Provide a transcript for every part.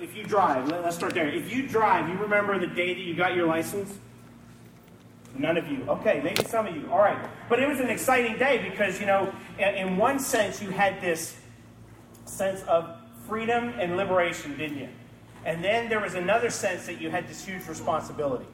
if you drive, let, us start there. If you drive, you remember the day that you got your license? None of you. Okay, maybe some of you. All right. But it was an exciting day because, you know, in one sense, you had this sense of freedom and liberation, didn't you? And then there was another sense that you had this huge responsibility,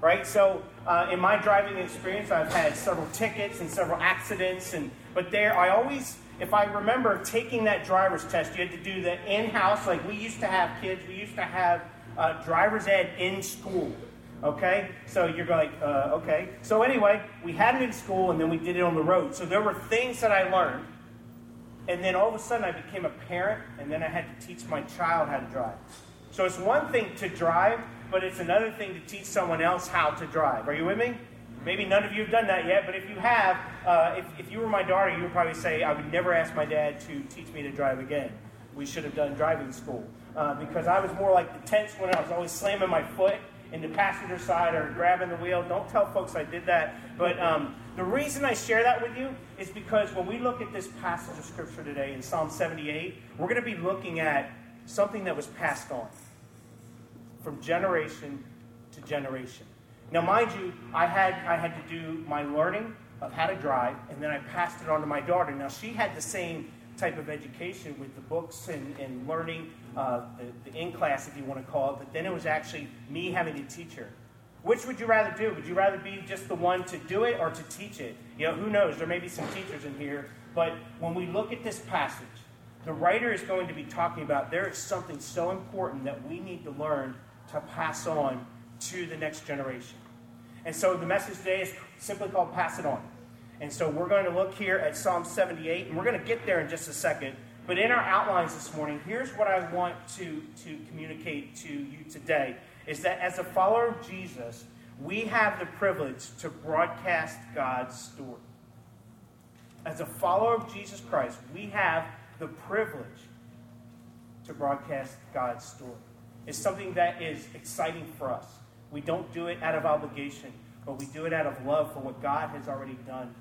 right? So uh, in my driving experience, I've had several tickets and several accidents, and but there, I always, if I remember taking that driver's test, you had to do the in-house, like we used to have kids, we used to have uh, driver's ed in school. Okay? So you're like, uh, okay. So anyway, we had it in school and then we did it on the road. So there were things that I learned. And then all of a sudden I became a parent and then I had to teach my child how to drive. So it's one thing to drive, but it's another thing to teach someone else how to drive. Are you with me? Maybe none of you have done that yet, but if you have, uh, if, if you were my daughter, you would probably say, I would never ask my dad to teach me to drive again. We should have done driving school. Uh, because I was more like the tense when I was always slamming my foot in the passenger side or grabbing the wheel. Don't tell folks I did that. But um, the reason I share that with you is because when we look at this passage of Scripture today in Psalm 78, we're going to be looking at something that was passed on from generation to generation. Now, mind you, I had, I had to do my learning of how to drive, and then I passed it on to my daughter. Now, she had the same type of education with the books and, and learning uh, the, the in class, if you want to call it, but then it was actually me having to teach her. Which would you rather do? Would you rather be just the one to do it or to teach it? You know, who knows? There may be some teachers in here, but when we look at this passage, the writer is going to be talking about there is something so important that we need to learn to pass on to the next generation. And so the message today is simply called Pass It On. And so we're going to look here at Psalm 78, and we're going to get there in just a second. But in our outlines this morning, here's what I want to, to communicate to you today is that as a follower of Jesus, we have the privilege to broadcast God's story. As a follower of Jesus Christ, we have the privilege to broadcast God's story. It's something that is exciting for us. We don't do it out of obligation, but we do it out of love for what God has already done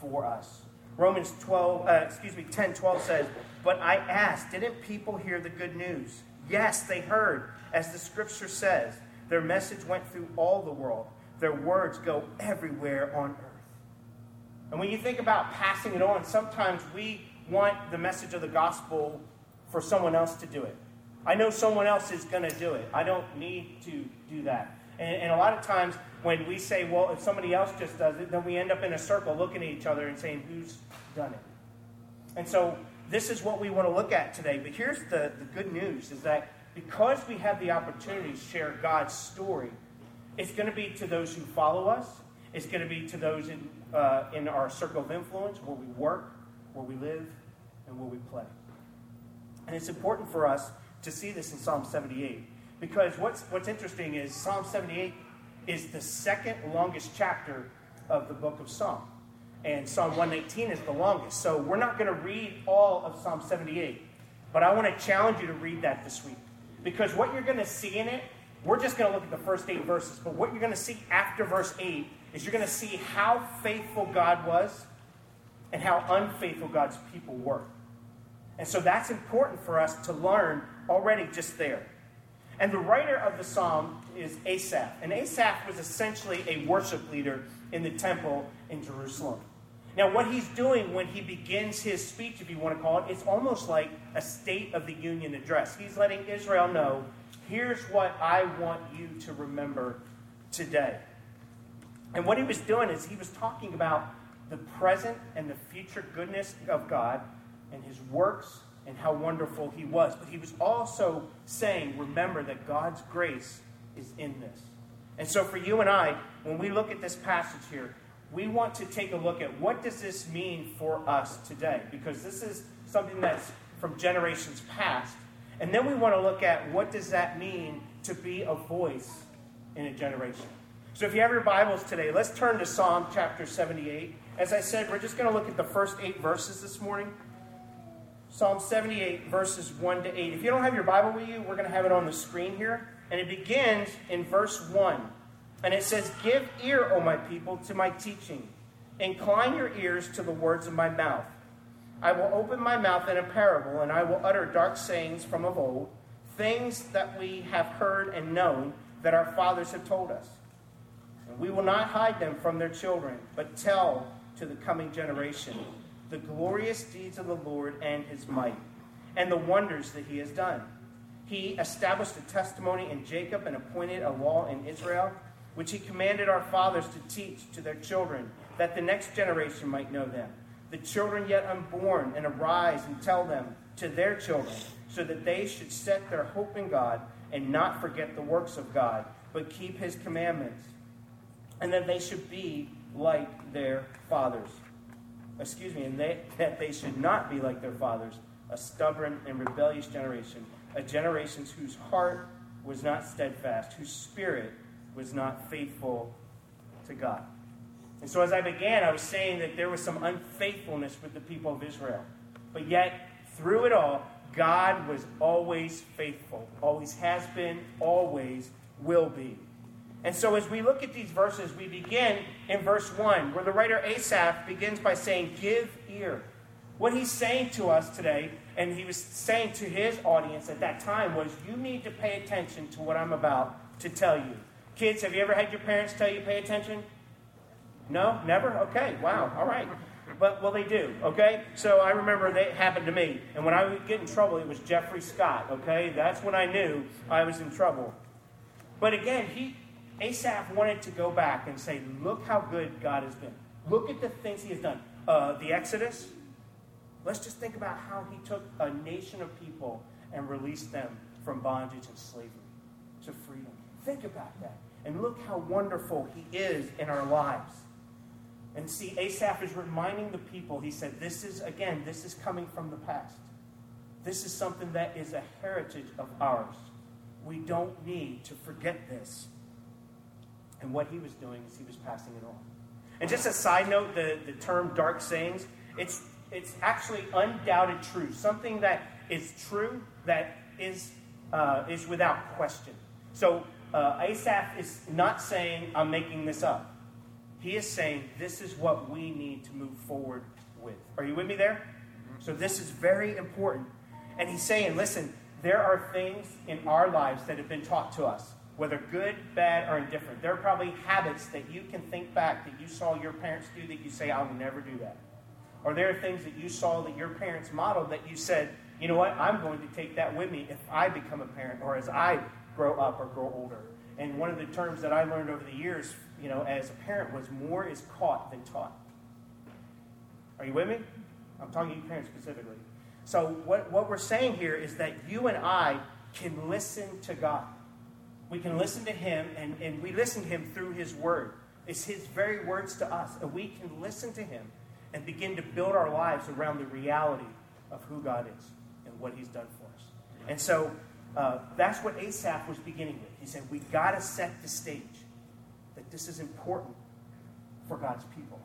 for us. Romans 12, uh, excuse me, 10 12 says, But I asked, didn't people hear the good news? Yes, they heard. As the scripture says, their message went through all the world. Their words go everywhere on earth. And when you think about passing it on, sometimes we want the message of the gospel for someone else to do it. I know someone else is going to do it. I don't need to do that. And, and, a lot of times when we say, well, if somebody else just does it, then we end up in a circle looking at each other and saying, who's done it? And so this is what we want to look at today. But here's the, the good news is that because we have the opportunity to share God's story, it's going to be to those who follow us. It's going to be to those in, uh, in our circle of influence, where we work, where we live, and where we play. And it's important for us to see this in Psalm 78. Because what's, what's interesting is Psalm 78 is the second longest chapter of the book of Psalm. And Psalm 119 is the longest. So we're not going to read all of Psalm 78. But I want to challenge you to read that this week. Because what you're going to see in it, we're just going to look at the first eight verses. But what you're going to see after verse 8 is you're going to see how faithful God was and how unfaithful God's people were. And so that's important for us to learn already just there. And the writer of the psalm is Asaph. And Asaph was essentially a worship leader in the temple in Jerusalem. Now, what he's doing when he begins his speech, if you want to call it, it's almost like a State of the Union address. He's letting Israel know here's what I want you to remember today. And what he was doing is he was talking about the present and the future goodness of God and his works and how wonderful he was. But he was also saying, remember that God's grace is in this. And so for you and I, when we look at this passage here, we want to take a look at what does this mean for us today? Because this is something that's from generations past. And then we want to look at what does that mean to be a voice in a generation. So if you have your Bibles today, let's turn to Psalm chapter 78. As I said, we're just going to look at the first eight verses this morning. Psalm 78, verses 1 to 8. If you don't have your Bible with you, we're going to have it on the screen here. And it begins in verse 1. And it says, Give ear, O my people, to my teaching. Incline your ears to the words of my mouth. I will open my mouth in a parable, and I will utter dark sayings from of old, things that we have heard and known that our fathers have told us. And we will not hide them from their children, but tell to the coming generation the glorious deeds of the Lord and his might, and the wonders that he has done. He established a testimony in Jacob and appointed a law in Israel, which he commanded our fathers to teach to their children, that the next generation might know them. The children yet unborn, and arise and tell them to their children, so that they should set their hope in God and not forget the works of God, but keep his commandments, and that they should be like their fathers. Excuse me, and they, that they should not be like their fathers, a stubborn and rebellious generation, a generation whose heart was not steadfast, whose spirit was not faithful to God. And so, as I began, I was saying that there was some unfaithfulness with the people of Israel. But yet, through it all, God was always faithful, always has been, always will be. And so, as we look at these verses, we begin in verse 1, where the writer Asaph begins by saying, Give ear. What he's saying to us today, and he was saying to his audience at that time, was, You need to pay attention to what I'm about to tell you. Kids, have you ever had your parents tell you pay attention? No? Never? Okay, wow, all right. But, well, they do, okay? So I remember that happened to me. And when I would get in trouble, it was Jeffrey Scott, okay? That's when I knew I was in trouble. But again, he, Asaph wanted to go back and say, look how good God has been. Look at the things he has done. Uh, the Exodus, let's just think about how he took a nation of people and released them from bondage and slavery to freedom. Think about that. And look how wonderful he is in our lives. And see, Asaph is reminding the people, he said, this is, again, this is coming from the past. This is something that is a heritage of ours. We don't need to forget this. And what he was doing is he was passing it on. And just a side note, the, the term dark sayings, it's, it's actually undoubted truth, something that is true, that is, uh, is without question. So uh, Asaph is not saying, I'm making this up. He is saying, this is what we need to move forward with. Are you with me there? So this is very important. And he's saying, listen, there are things in our lives that have been taught to us, whether good, bad, or indifferent. There are probably habits that you can think back that you saw your parents do that you say, I'll never do that. Or there are things that you saw that your parents modeled that you said, you know what, I'm going to take that with me if I become a parent or as I grow up or grow older. And one of the terms that I learned over the years, you know, as a parent was more is caught than taught. Are you with me? I'm talking to you parents specifically. So what, what we're saying here is that you and I can listen to God. We can listen to Him, and, and we listen to Him through His Word. It's His very words to us. And we can listen to Him and begin to build our lives around the reality of who God is and what He's done for us. And so uh, that's what Asaph was beginning with. He said, we got to set the stage that this is important for God's people.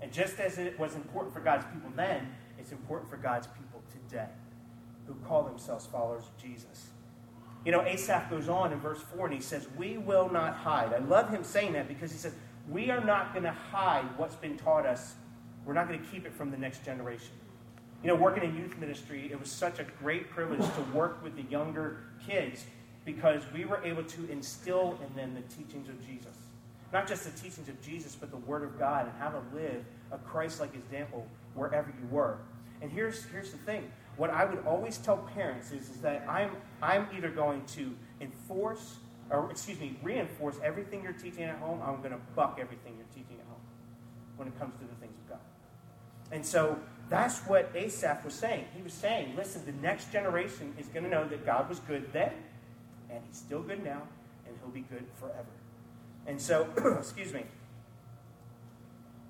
And just as it was important for God's people then, it's important for God's people today who call themselves followers of Jesus. You know, Asaph goes on in verse 4 and he says, We will not hide. I love him saying that because he says, We are not going to hide what's been taught us. We're not going to keep it from the next generation. You know, working in youth ministry, it was such a great privilege to work with the younger kids because we were able to instill in them the teachings of Jesus. Not just the teachings of Jesus, but the Word of God and how to live a Christ like example wherever you were. And here's, here's the thing what I would always tell parents is, is that I'm, I'm either going to enforce, or excuse me, reinforce everything you're teaching at home, I'm going to buck everything you're teaching at home when it comes to the things of God. And so that's what Asaph was saying. He was saying, listen, the next generation is going to know that God was good then, and he's still good now, and he'll be good forever. And so, excuse me.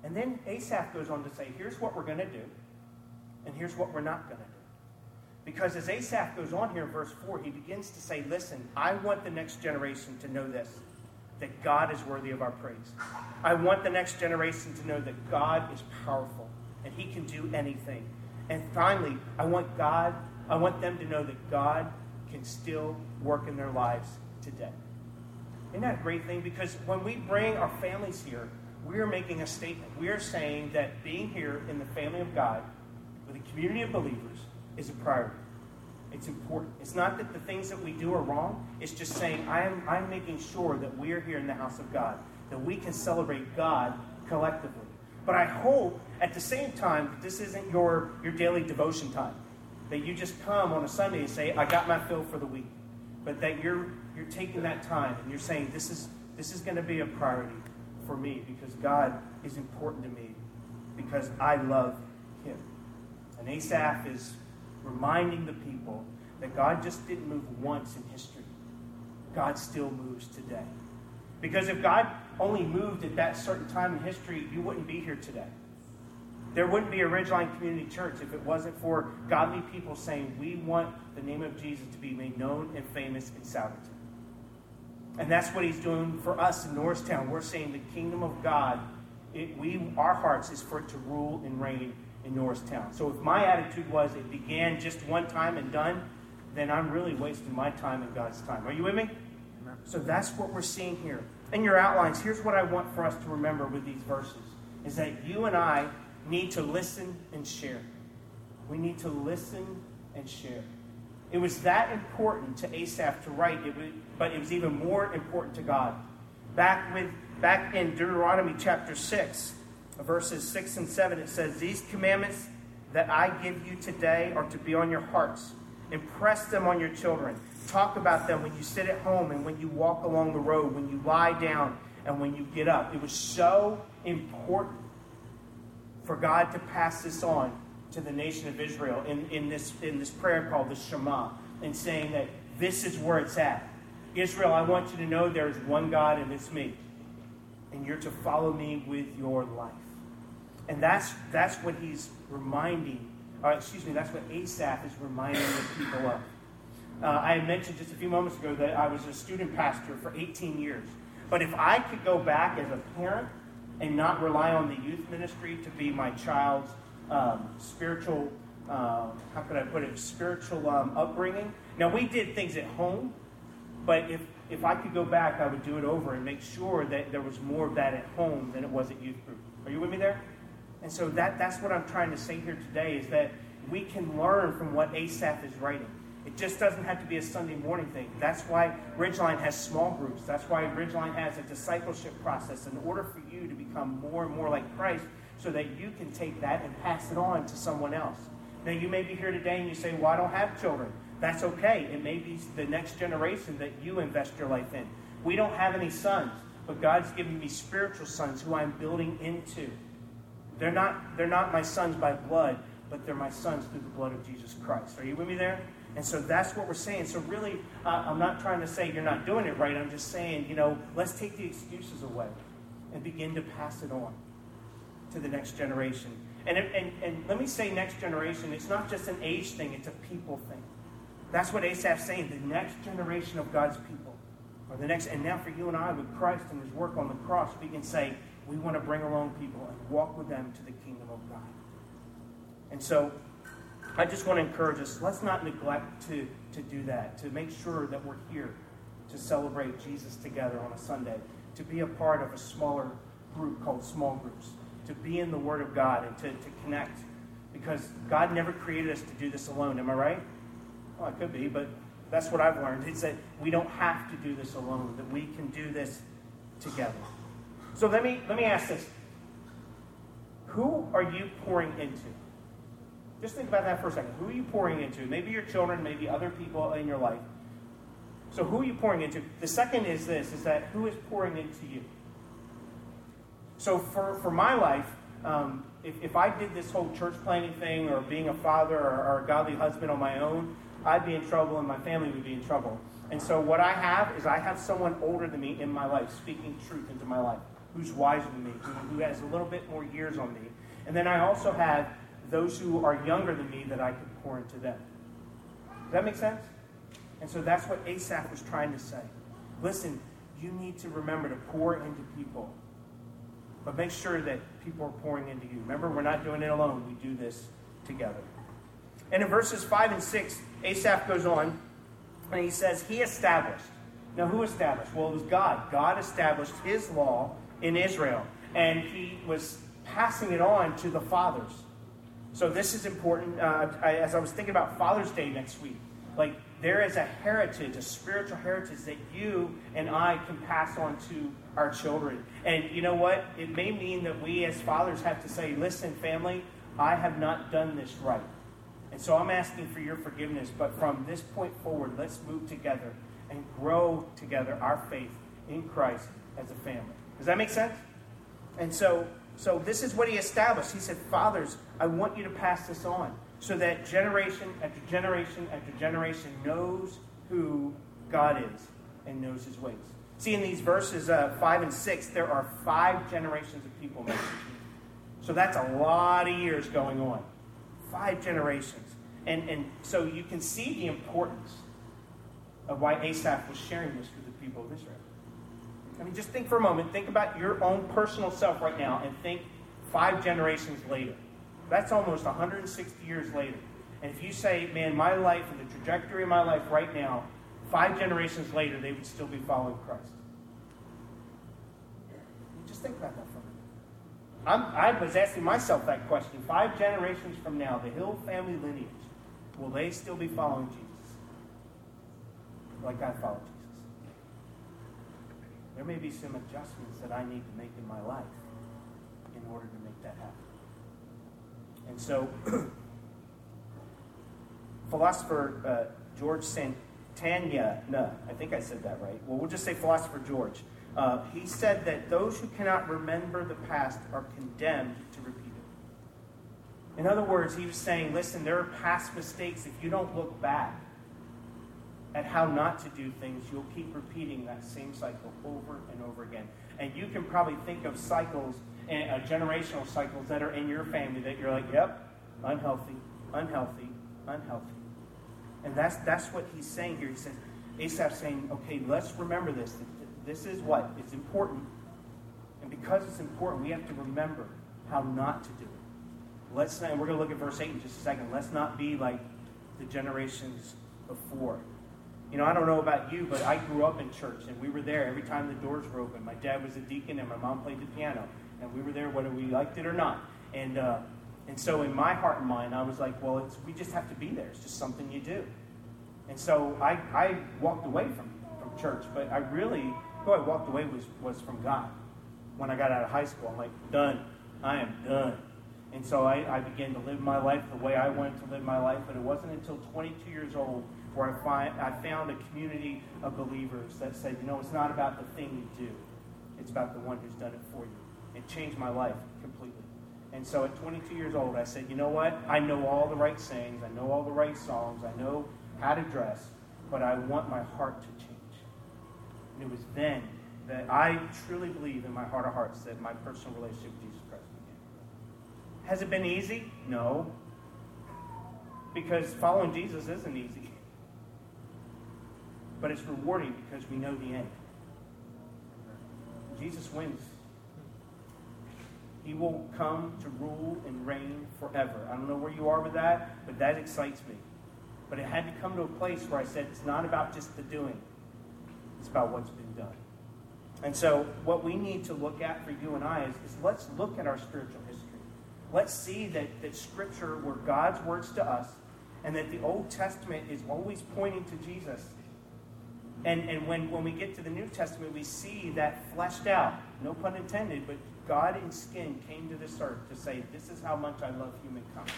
And then Asaph goes on to say, here's what we're going to do, and here's what we're not going to do. Because as Asaph goes on here in verse 4, he begins to say, listen, I want the next generation to know this that God is worthy of our praise. I want the next generation to know that God is powerful and he can do anything. And finally, I want God, I want them to know that God can still work in their lives today. Isn't that a great thing? Because when we bring our families here, we are making a statement. We are saying that being here in the family of God, with a community of believers, is a priority. It's important. It's not that the things that we do are wrong. It's just saying I'm, I'm making sure that we are here in the house of God, that we can celebrate God collectively. But I hope at the same time that this isn't your, your daily devotion time. That you just come on a Sunday and say, I got my fill for the week. But that you're you're taking that time and you're saying, This is this is going to be a priority for me because God is important to me because I love him. And Asaph is reminding the people that God just didn't move once in history. God still moves today. Because if God only moved at that certain time in history, you wouldn't be here today. There wouldn't be a Ridgeline Community Church if it wasn't for godly people saying, We want the name of Jesus to be made known and famous in Souderton. And that's what he's doing for us in Norristown. We're saying the kingdom of God, it, we, our hearts is for it to rule and reign in Norristown. So if my attitude was it began just one time and done, then I'm really wasting my time and God's time. Are you with me? So that's what we're seeing here. In your outlines, here's what I want for us to remember with these verses is that you and I need to listen and share. We need to listen and share. It was that important to Asaph to write, it was, but it was even more important to God. Back with back in Deuteronomy chapter 6, verses 6 and 7, it says, These commandments that I give you today are to be on your hearts. Impress them on your children. Talk about them when you sit at home and when you walk along the road, when you lie down and when you get up. It was so important for God to pass this on to the nation of Israel in, in, this, in this prayer called the Shema, and saying that this is where it's at. Israel, I want you to know there is one God and it's me. And you're to follow me with your life. And that's, that's what he's reminding, uh, excuse me, that's what Asaph is reminding the people of. Uh, I had mentioned just a few moments ago that I was a student pastor for 18 years. But if I could go back as a parent and not rely on the youth ministry to be my child's um, spiritual, uh, how could I put it, spiritual um, upbringing. Now, we did things at home, but if, if I could go back, I would do it over and make sure that there was more of that at home than it was at youth group. Are you with me there? And so that, that's what I'm trying to say here today is that we can learn from what Asaph is writing. It just doesn't have to be a Sunday morning thing. That's why Ridgeline has small groups. That's why Ridgeline has a discipleship process in order for you to become more and more like Christ so that you can take that and pass it on to someone else. Now, you may be here today and you say, Well, I don't have children. That's okay. It may be the next generation that you invest your life in. We don't have any sons, but God's given me spiritual sons who I'm building into. They're not, they're not my sons by blood, but they're my sons through the blood of Jesus Christ. Are you with me there? And so that's what we're saying. So, really, uh, I'm not trying to say you're not doing it right. I'm just saying, you know, let's take the excuses away and begin to pass it on to the next generation. And, and, and let me say, next generation, it's not just an age thing, it's a people thing. That's what Asaph's saying the next generation of God's people. Or the next, and now for you and I, with Christ and his work on the cross, we can say, we want to bring along people and walk with them to the kingdom of God. And so, I just want to encourage us let's not neglect to, to do that, to make sure that we're here to celebrate Jesus together on a Sunday, to be a part of a smaller group called small groups, to be in the Word of God and to, to connect. Because God never created us to do this alone. Am I right? Well, it could be, but that's what I've learned. It's that we don't have to do this alone, that we can do this together. So let me, let me ask this Who are you pouring into? Just think about that for a second. Who are you pouring into? Maybe your children, maybe other people in your life. So who are you pouring into? The second is this, is that who is pouring into you? So for, for my life, um, if, if I did this whole church planting thing or being a father or, or a godly husband on my own, I'd be in trouble and my family would be in trouble. And so what I have is I have someone older than me in my life speaking truth into my life, who's wiser than me, who, who has a little bit more years on me. And then I also have those who are younger than me that I could pour into them. Does that make sense? And so that's what Asaph was trying to say. Listen, you need to remember to pour into people, but make sure that people are pouring into you. Remember, we're not doing it alone, we do this together. And in verses 5 and 6, Asaph goes on and he says, He established. Now, who established? Well, it was God. God established his law in Israel, and he was passing it on to the fathers. So this is important. Uh, I, as I was thinking about Father's Day next week, Like there is a heritage, a spiritual heritage that you and I can pass on to our children. And you know what? It may mean that we as fathers have to say, listen, family, I have not done this right. And so I'm asking for your forgiveness. But from this point forward, let's move together and grow together our faith in Christ as a family. Does that make sense? And so, so this is what he established. He said, Fathers, I want you to pass this on so that generation after generation after generation knows who God is and knows his ways. See, in these verses uh, 5 and 6, there are five generations of people mentioned. So that's a lot of years going on. Five generations. And, and so you can see the importance of why Asaph was sharing this with the people of Israel. I mean, just think for a moment. Think about your own personal self right now and think five generations later. That's almost 160 years later. And if you say, man, my life and the trajectory of my life right now, five generations later, they would still be following Christ. Just think about that for a minute. I'm, I was asking myself that question. Five generations from now, the Hill family lineage, will they still be following Jesus? Like I followed Jesus? There may be some adjustments that I need to make in my life in order to make that happen. And so, philosopher uh, George Santayana, no, I think I said that right. Well, we'll just say philosopher George. Uh, he said that those who cannot remember the past are condemned to repeat it. In other words, he was saying, listen, there are past mistakes. If you don't look back at how not to do things, you'll keep repeating that same cycle over and over again. And you can probably think of cycles uh, generational cycles that are in your family that you're like, yep, unhealthy, unhealthy, unhealthy. And that's that's what he's saying here. He says, Asaph's saying, okay, let's remember this. This is what? It's important. And because it's important, we have to remember how not to do it. Let's and we're going to look at verse 8 in just a second. Let's not be like the generations before. You know, I don't know about you, but I grew up in church and we were there every time the doors were open. My dad was a deacon and my mom played the piano and we were there whether we liked it or not. And uh, and so in my heart and mind, I was like, well, it's, we just have to be there. It's just something you do. And so I, I walked away from, from church, but I really, who I walked away was, was from God. When I got out of high school, I'm like, done. I am done. And so I, I began to live my life the way I wanted to live my life, but it wasn't until 22 years old where I, find, I found a community of believers that said, you know, it's not about the thing you do, it's about the one who's done it for you. It changed my life completely. And so at 22 years old, I said, you know what? I know all the right sayings. I know all the right songs. I know how to dress. But I want my heart to change. And it was then that I truly believe in my heart of hearts that my personal relationship with Jesus. Has it been easy? No. Because following Jesus isn't easy. But it's rewarding because we know the end. Jesus wins he will come to rule and reign forever. I don't know where you are with that, but that excites me. But it had to come to a place where I said, it's not about just the doing, it's about what's been done. And so, what we need to look at for you and I is, is let's look at our spiritual. Let's see that, that Scripture were God's words to us, and that the Old Testament is always pointing to Jesus. And, and when, when we get to the New Testament, we see that fleshed out, no pun intended, but God in skin came to this earth to say, This is how much I love humankind.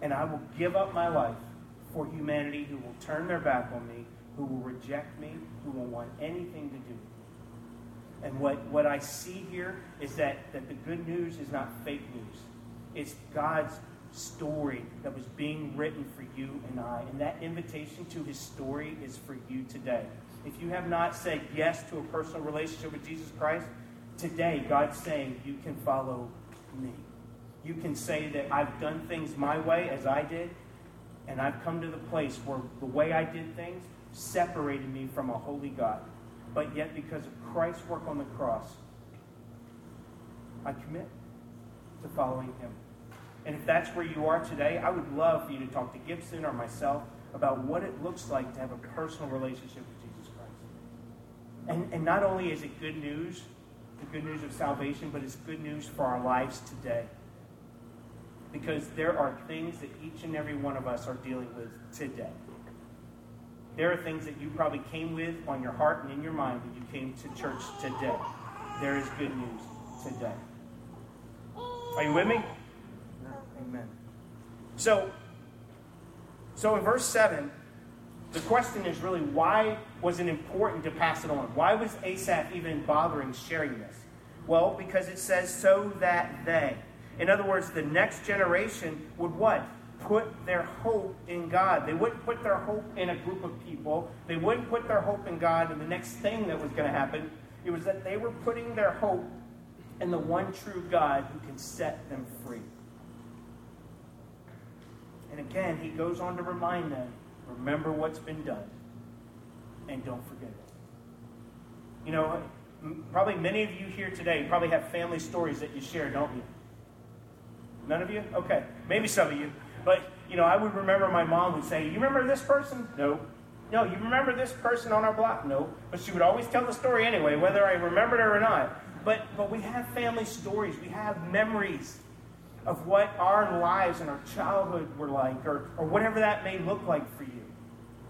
And I will give up my life for humanity who will turn their back on me, who will reject me, who will want anything to do with me. And what, what I see here is that, that the good news is not fake news. It's God's story that was being written for you and I. And that invitation to his story is for you today. If you have not said yes to a personal relationship with Jesus Christ, today God's saying you can follow me. You can say that I've done things my way as I did, and I've come to the place where the way I did things separated me from a holy God. But yet, because of Christ's work on the cross, I commit to following him. And if that's where you are today, I would love for you to talk to Gibson or myself about what it looks like to have a personal relationship with Jesus Christ. And, and not only is it good news, the good news of salvation, but it's good news for our lives today. because there are things that each and every one of us are dealing with today. There are things that you probably came with on your heart and in your mind when you came to church today. There is good news today. Are you with me? Amen. So, so in verse 7, the question is really why was it important to pass it on? Why was Asaph even bothering sharing this? Well, because it says so that they. In other words, the next generation would what? Put their hope in God. They wouldn't put their hope in a group of people. They wouldn't put their hope in God and the next thing that was going to happen. It was that they were putting their hope in the one true God who can set them free. And again, he goes on to remind them remember what's been done and don't forget it. You know, probably many of you here today probably have family stories that you share, don't you? None of you? Okay. Maybe some of you. But, you know, I would remember my mom would say, You remember this person? No. No, you remember this person on our block? No. But she would always tell the story anyway, whether I remembered it or not. But, but we have family stories, we have memories of what our lives and our childhood were like, or, or whatever that may look like for you.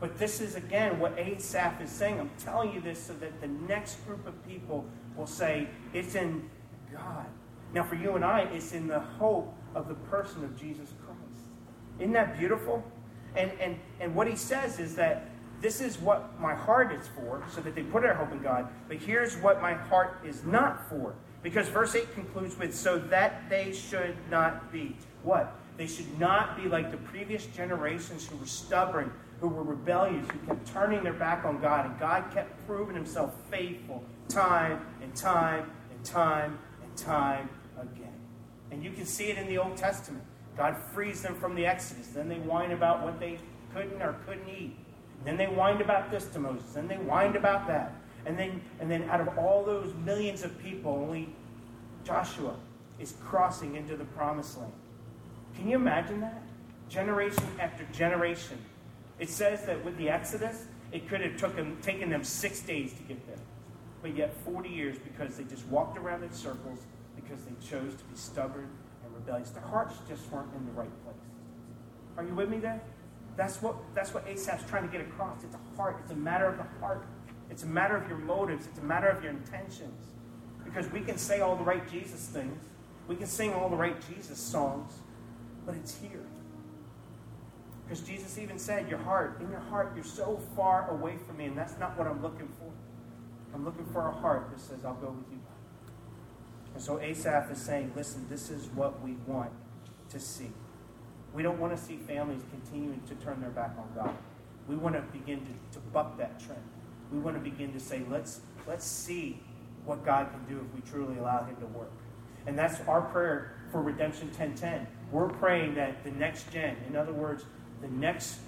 But this is, again, what Asaph is saying. I'm telling you this so that the next group of people will say, It's in God. Now, for you and I, it's in the hope of the person of Jesus. Isn't that beautiful? And, and, and what he says is that this is what my heart is for, so that they put their hope in God. But here's what my heart is not for. Because verse 8 concludes with, so that they should not be. What? They should not be like the previous generations who were stubborn, who were rebellious, who kept turning their back on God. And God kept proving himself faithful time and time and time and time again. And you can see it in the Old Testament. God frees them from the Exodus. Then they whine about what they couldn't or couldn't eat. Then they whined about this to Moses. Then they whined about that. And then, and then out of all those millions of people, only Joshua is crossing into the promised land. Can you imagine that? Generation after generation. It says that with the Exodus, it could have took them, taken them six days to get there. But yet 40 years because they just walked around in circles because they chose to be stubborn rebellious. Their hearts just weren't in the right place. Are you with me there? That's what, that's what Asaph's trying to get across. It's a heart. It's a matter of the heart. It's a matter of your motives. It's a matter of your intentions. Because we can say all the right Jesus things. We can sing all the right Jesus songs. But it's here. Because Jesus even said, Your heart, in your heart, you're so far away from me, and that's not what I'm looking for. I'm looking for a heart that says, I'll go with you. And so Asaph is saying, Listen, this is what we want to see. We don't want to see families continuing to turn their back on God. We want to begin to, to buck that trend. We want to begin to say, let's, let's see what God can do if we truly allow Him to work. And that's our prayer for Redemption 1010. We're praying that the next gen, in other words, the next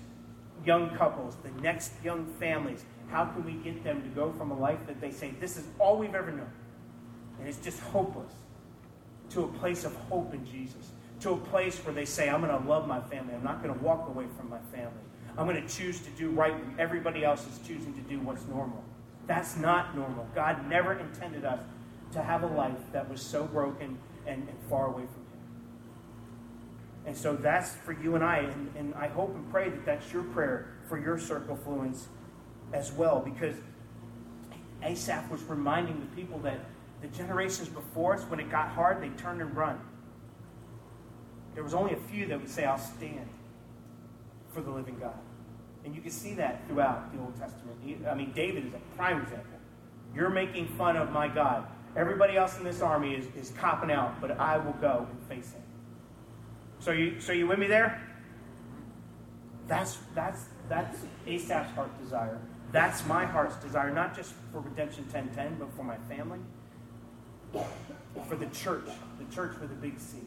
young couples, the next young families, how can we get them to go from a life that they say, this is all we've ever known, and it's just hopeless, to a place of hope in Jesus to a place where they say, I'm going to love my family. I'm not going to walk away from my family. I'm going to choose to do right when everybody else is choosing to do what's normal. That's not normal. God never intended us to have a life that was so broken and, and far away from Him. And so that's for you and I. And, and I hope and pray that that's your prayer for your circle fluence as well. Because Asaph was reminding the people that the generations before us, when it got hard, they turned and run. There was only a few that would say, I'll stand for the living God. And you can see that throughout the Old Testament. I mean, David is a prime example. You're making fun of my God. Everybody else in this army is, is copping out, but I will go and face him. So you so you with me there? That's that's that's Asaph's heart desire. That's my heart's desire, not just for Redemption 1010, but for my family, for the church, the church with a big C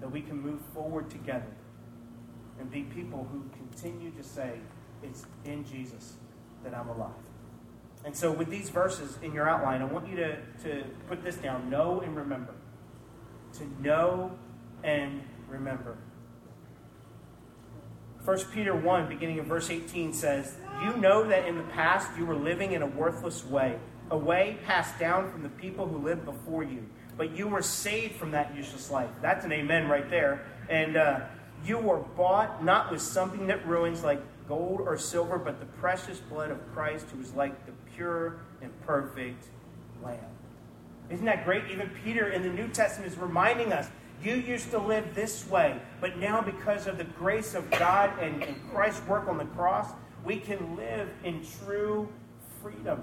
that we can move forward together and be people who continue to say, It's in Jesus that I'm alive. And so, with these verses in your outline, I want you to, to put this down know and remember. To know and remember. 1 Peter 1, beginning of verse 18, says, You know that in the past you were living in a worthless way, a way passed down from the people who lived before you but you were saved from that useless life. That's an amen right there. And uh, you were bought not with something that ruins like gold or silver, but the precious blood of Christ, who is like the pure and perfect Lamb. Isn't that great? Even Peter in the New Testament is reminding us you used to live this way, but now because of the grace of God and, and Christ's work on the cross, we can live in true freedom.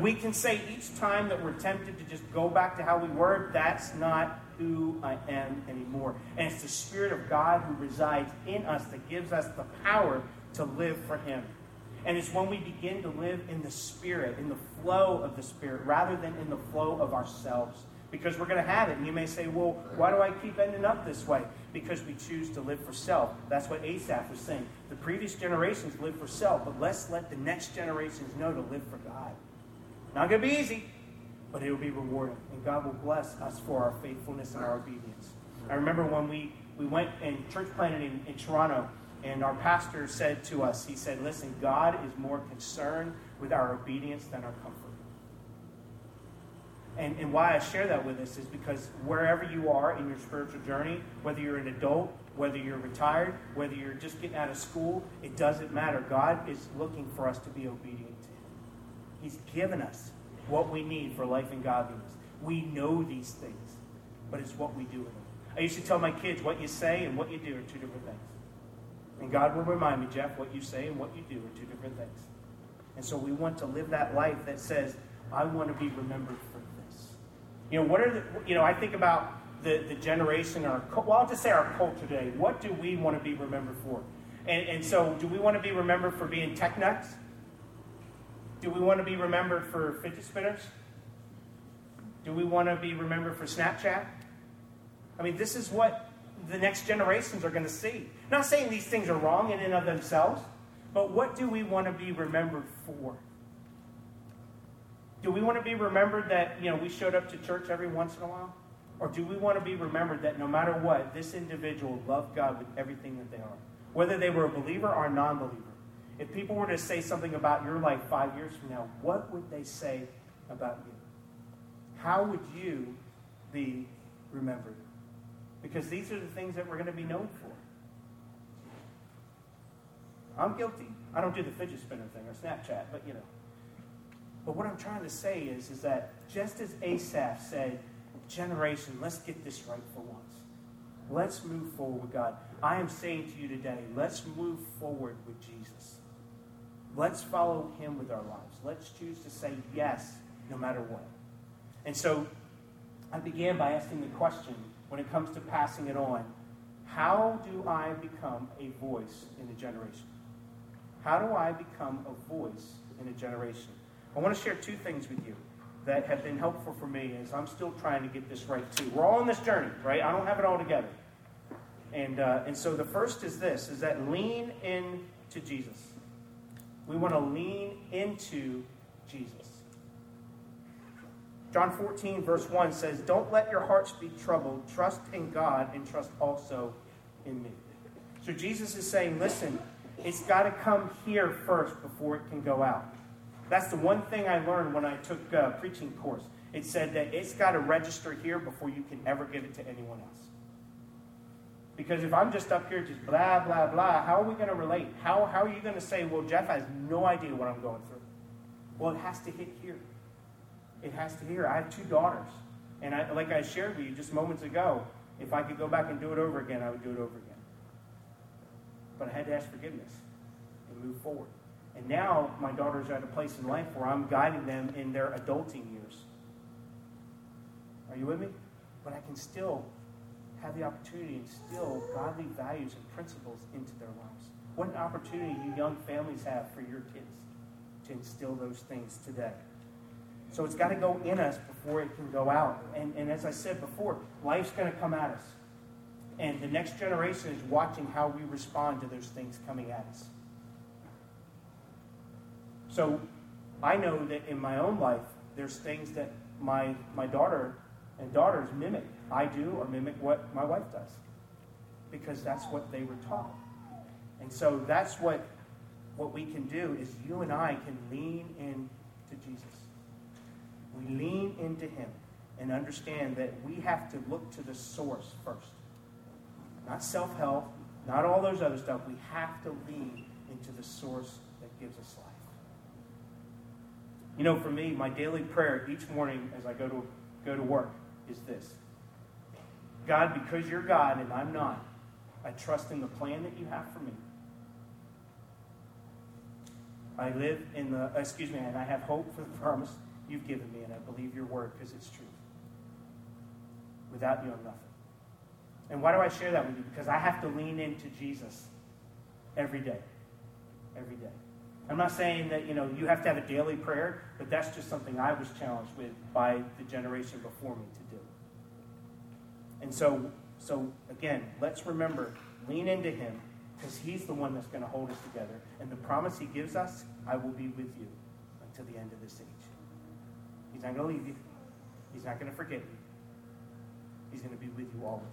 We can say each time that we're tempted to just go back to how we were, that's not who I am anymore. And it's the Spirit of God who resides in us that gives us the power to live for Him. And it's when we begin to live in the Spirit, in the flow of the Spirit, rather than in the flow of ourselves. Because we're going to have it. And you may say, well, why do I keep ending up this way? Because we choose to live for self. That's what Asaph was saying. The previous generations lived for self, but let's let the next generations know to live for God. Not going to be easy, but it will be rewarding. And God will bless us for our faithfulness and our obedience. I remember when we, we went and church planted in, in Toronto, and our pastor said to us, he said, listen, God is more concerned with our obedience than our comfort. And, and why I share that with us is because wherever you are in your spiritual journey, whether you're an adult, whether you're retired, whether you're just getting out of school, it doesn't matter. God is looking for us to be obedient. He's given us what we need for life and godliness. We know these things, but it's what we do with them. I used to tell my kids what you say and what you do are two different things. And God will remind me, Jeff, what you say and what you do are two different things. And so we want to live that life that says, I want to be remembered for this. You know, what are the, you know, I think about the, the generation, our, well, I'll just say our culture today. What do we want to be remembered for? And, and so, do we want to be remembered for being tech nuts? Do we want to be remembered for fidget spinners? Do we want to be remembered for Snapchat? I mean, this is what the next generations are going to see. Not saying these things are wrong in and of themselves, but what do we want to be remembered for? Do we want to be remembered that, you know, we showed up to church every once in a while? Or do we want to be remembered that no matter what, this individual loved God with everything that they are? Whether they were a believer or a non believer. If people were to say something about your life five years from now, what would they say about you? How would you be remembered? Because these are the things that we're going to be known for. I'm guilty. I don't do the fidget spinner thing or Snapchat, but you know. But what I'm trying to say is, is that just as Asaph said, generation, let's get this right for once. Let's move forward with God. I am saying to you today, let's move forward with Jesus. Let's follow him with our lives. Let's choose to say yes no matter what. And so I began by asking the question when it comes to passing it on how do I become a voice in a generation? How do I become a voice in a generation? I want to share two things with you that have been helpful for me as I'm still trying to get this right too. We're all on this journey, right? I don't have it all together. And, uh, and so the first is this, is that lean in to Jesus. We want to lean into Jesus. John 14, verse 1 says, Don't let your hearts be troubled. Trust in God and trust also in me. So Jesus is saying, Listen, it's got to come here first before it can go out. That's the one thing I learned when I took a preaching course. It said that it's got to register here before you can ever give it to anyone else. Because if I'm just up here just blah, blah, blah, how are we going to relate? How, how are you going to say, well, Jeff has no idea what I'm going through? Well, it has to hit here. It has to here. I have two daughters. And I, like I shared with you just moments ago, if I could go back and do it over again, I would do it over again. But I had to ask forgiveness and move forward. And now my daughters are at a place in life where I'm guiding them in their adulting years. Are you with me? But I can still have the opportunity to instill godly values and principles into their lives. What an opportunity you young families have for your kids to instill those things today. So it's got to go in us before it can go out. And, and as I said before, life's going to come at us. And the next generation is watching how we respond to those things coming at us. So I know that in my own life, there's things that my, my daughter and daughters mimic. I do or mimic what my wife does because that's what they were taught. And so that's what, what we can do is you and I can lean into Jesus. We lean into him and understand that we have to look to the source first. not self help, not all those other stuff. We have to lean into the source that gives us life. You know, for me, my daily prayer each morning as I go to, go to work is this God, because you're God and I'm not, I trust in the plan that you have for me. I live in the, excuse me, and I have hope for the promise you've given me, and I believe your word because it's true. Without you, I'm nothing. And why do I share that with you? Because I have to lean into Jesus every day. Every day. I'm not saying that, you know, you have to have a daily prayer, but that's just something I was challenged with by the generation before me to do. And so, so again, let's remember, lean into him because he's the one that's going to hold us together. And the promise he gives us, I will be with you until the end of this age. He's not going to leave you. He's not going to forget you. He's going to be with you always.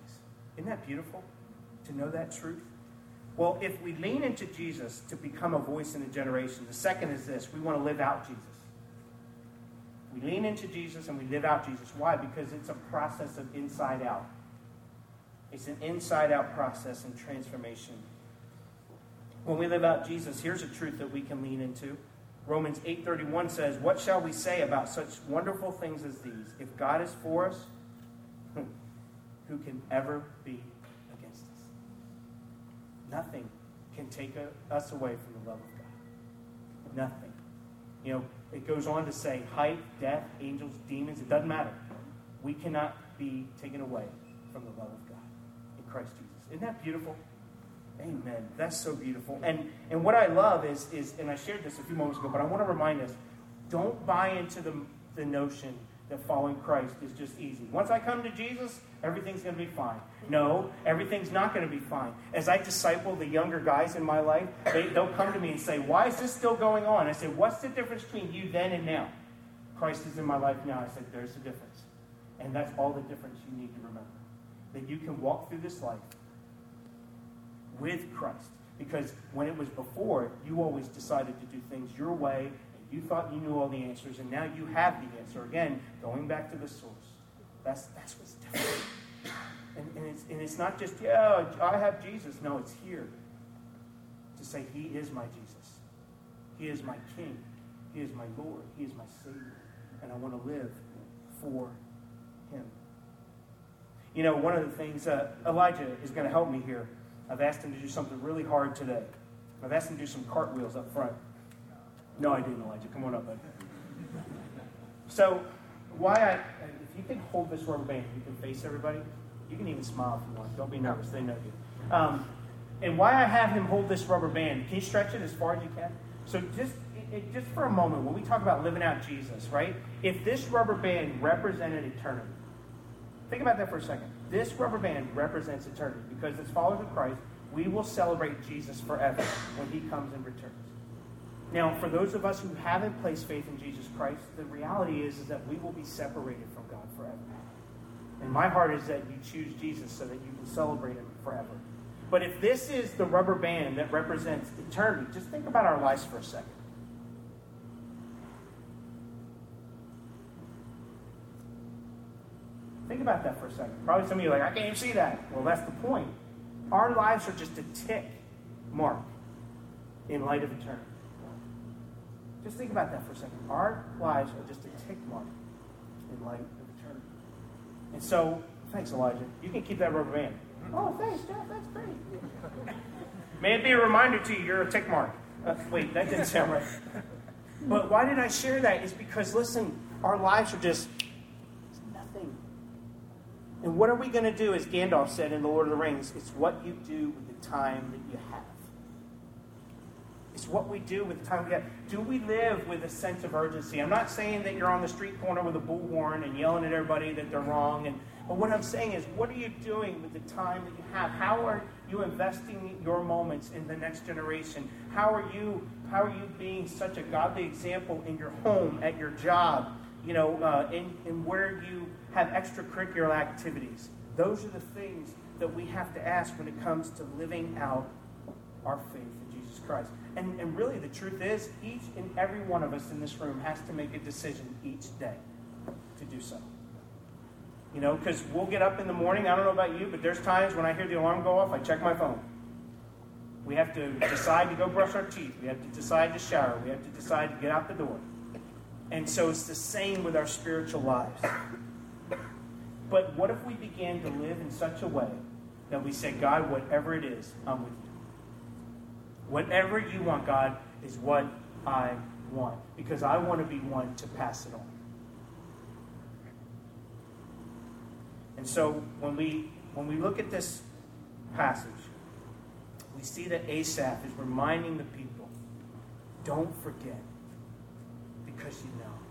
Isn't that beautiful to know that truth? Well, if we lean into Jesus to become a voice in a generation, the second is this we want to live out Jesus. We lean into Jesus and we live out Jesus. Why? Because it's a process of inside out. It's an inside out process and transformation. When we live out Jesus, here's a truth that we can lean into. Romans 8:31 says, "What shall we say about such wonderful things as these? If God is for us, who can ever be against us? Nothing can take us away from the love of God. Nothing. You know, it goes on to say height, death, angels, demons, it doesn't matter. We cannot be taken away from the love of God Christ Jesus. Isn't that beautiful? Amen. That's so beautiful. And and what I love is is and I shared this a few moments ago, but I want to remind us, don't buy into the the notion that following Christ is just easy. Once I come to Jesus, everything's going to be fine. No, everything's not going to be fine. As I disciple the younger guys in my life, they, they'll come to me and say, Why is this still going on? I say, What's the difference between you then and now? Christ is in my life now. I said, There's the difference. And that's all the difference you need to remember. That you can walk through this life with Christ. Because when it was before, you always decided to do things your way, and you thought you knew all the answers, and now you have the answer. Again, going back to the source. That's, that's what's different. And, and, it's, and it's not just, yeah, I have Jesus. No, it's here to say, He is my Jesus. He is my King. He is my Lord. He is my Savior. And I want to live for Him. You know, one of the things, uh, Elijah is going to help me here. I've asked him to do something really hard today. I've asked him to do some cartwheels up front. No, I didn't, Elijah. Come on up, bud. So, why I, if you can hold this rubber band, you can face everybody. You can even smile if you want. Don't be nervous. They know you. Um, and why I have him hold this rubber band, can you stretch it as far as you can? So just, it, just for a moment, when we talk about living out Jesus, right? If this rubber band represented eternity, think about that for a second. This rubber band represents eternity because as followers of Christ, we will celebrate Jesus forever when he comes and returns. Now, for those of us who haven't placed faith in Jesus Christ, the reality is, is that we will be separated from God forever. And my heart is that you choose Jesus so that you can celebrate him forever. But if this is the rubber band that represents eternity, just think about our lives for a second. Think about that for a second. Probably some of you are like, I can't even see that. Well, that's the point. Our lives are just a tick mark in light of eternity. Just think about that for a second. Our lives are just a tick mark in light of eternity. And so, thanks, Elijah. You can keep that rubber band. Oh, thanks, Jeff. That's great. May it be a reminder to you, you're a tick mark. Uh, wait, that didn't sound right. But why did I share that? Is because, listen, our lives are just. And what are we going to do, as Gandalf said in The Lord of the Rings? It's what you do with the time that you have. It's what we do with the time we have. Do we live with a sense of urgency? I'm not saying that you're on the street corner with a bullhorn and yelling at everybody that they're wrong. And, but what I'm saying is, what are you doing with the time that you have? How are you investing your moments in the next generation? How are you, how are you being such a godly example in your home, at your job, you know, uh, in, in where you have extracurricular activities? Those are the things that we have to ask when it comes to living out our faith in Jesus Christ. And, and really, the truth is, each and every one of us in this room has to make a decision each day to do so. You know, because we'll get up in the morning. I don't know about you, but there's times when I hear the alarm go off, I check my phone. We have to decide to go brush our teeth. We have to decide to shower. We have to decide to get out the door. And so it's the same with our spiritual lives. But what if we began to live in such a way that we say, God, whatever it is, I'm with you. Whatever you want, God, is what I want. Because I want to be one to pass it on. And so when we when we look at this passage, we see that Asaph is reminding the people, don't forget, because you know.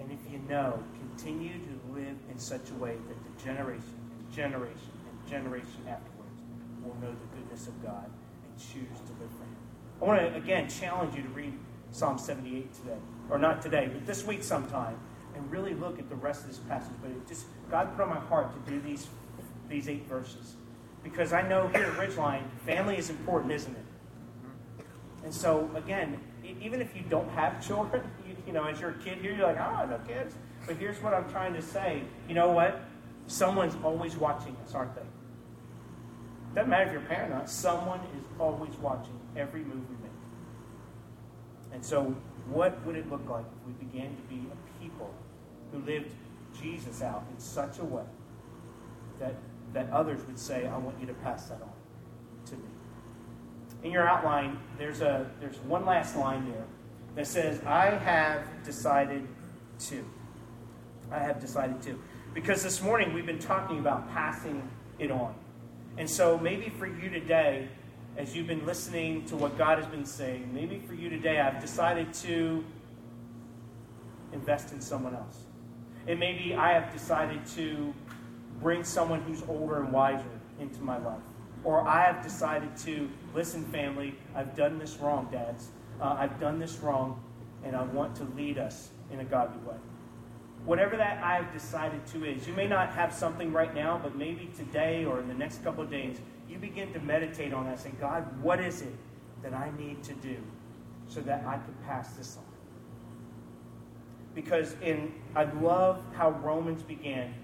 And if you know, continue to live in such a way that the generation and generation and generation afterwards will know the goodness of God and choose to live for Him. I want to, again, challenge you to read Psalm 78 today. Or not today, but this week sometime, and really look at the rest of this passage. But it just, God put on my heart to do these, these eight verses. Because I know here at Ridgeline, family is important, isn't it? And so, again, even if you don't have children, you, know, as you're a kid here, you're like, oh, no kids. But here's what I'm trying to say. You know what? Someone's always watching us, aren't they? Doesn't matter if you're a parent or not. Someone is always watching every move we make. And so, what would it look like if we began to be a people who lived Jesus out in such a way that that others would say, I want you to pass that on to me. In your outline, there's, a, there's one last line there that says, I have decided to. I have decided to. Because this morning we've been talking about passing it on. And so maybe for you today, as you've been listening to what God has been saying, maybe for you today, I've decided to invest in someone else. And maybe I have decided to bring someone who's older and wiser into my life. Or I have decided to listen, family, I've done this wrong, dads. Uh, I've done this wrong, and I want to lead us in a godly way. Whatever that I've decided to is, you may not have something right now, but maybe today or in the next couple of days, you begin to meditate on that, say, God, what is it that I need to do so that I can pass this on? Because in I love how Romans began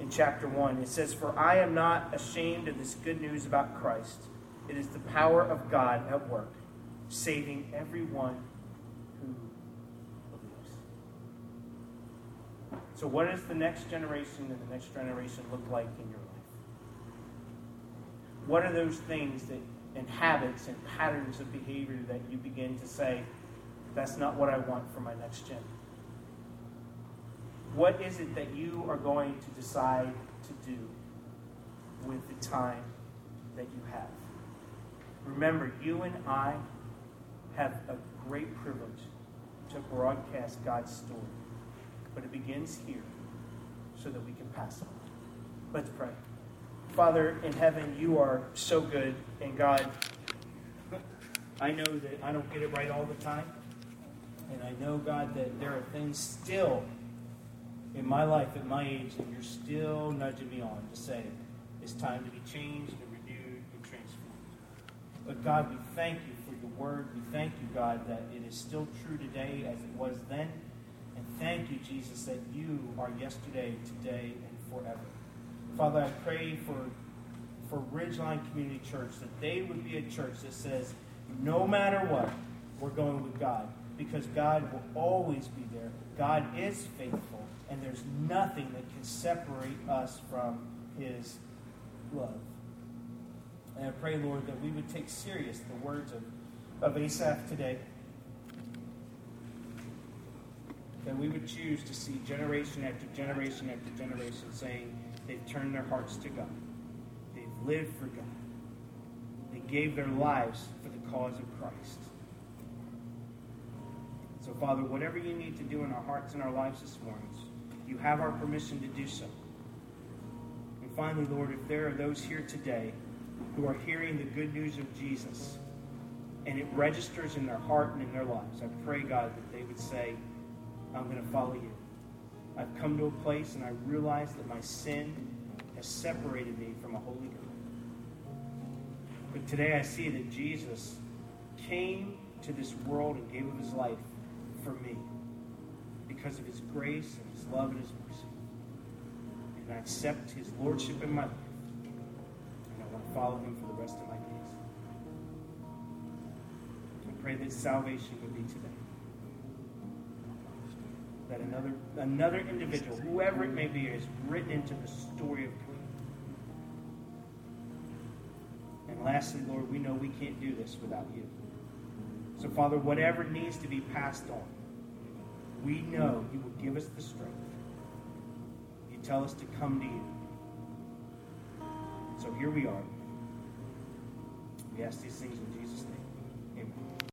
in chapter 1. It says, For I am not ashamed of this good news about Christ. It is the power of God at work, saving everyone who believes. So, what does the next generation and the next generation look like in your life? What are those things that, and habits and patterns of behavior that you begin to say, that's not what I want for my next gen? What is it that you are going to decide to do with the time that you have? Remember, you and I have a great privilege to broadcast God's story. But it begins here so that we can pass on. Let's pray. Father in heaven, you are so good. And God, I know that I don't get it right all the time. And I know, God, that there are things still in my life at my age that you're still nudging me on to say it's time to be changed and renewed and transformed. But God, we thank you word. We thank you, God, that it is still true today as it was then. And thank you, Jesus, that you are yesterday, today, and forever. Father, I pray for, for Ridgeline Community Church that they would be a church that says, no matter what, we're going with God. Because God will always be there. God is faithful and there's nothing that can separate us from his love. And I pray, Lord, that we would take serious the words of, of Asaph today. That we would choose to see generation after generation after generation saying they've turned their hearts to God. They've lived for God. They gave their lives for the cause of Christ. So, Father, whatever you need to do in our hearts and our lives this morning, you have our permission to do so. And finally, Lord, if there are those here today who are hearing the good news of Jesus and it registers in their heart and in their lives, I pray, God, that they would say, I'm going to follow you. I've come to a place and I realize that my sin has separated me from a holy God. But today I see that Jesus came to this world and gave of his life for me because of his grace and his love and his mercy. And I accept his lordship in my life. And I want to follow him for the rest of my days. Pray that salvation would be today. That another another individual, whoever it may be, is written into the story of God. And lastly, Lord, we know we can't do this without you. So, Father, whatever needs to be passed on, we know you will give us the strength. You tell us to come to you. So here we are. We ask these things in Jesus'.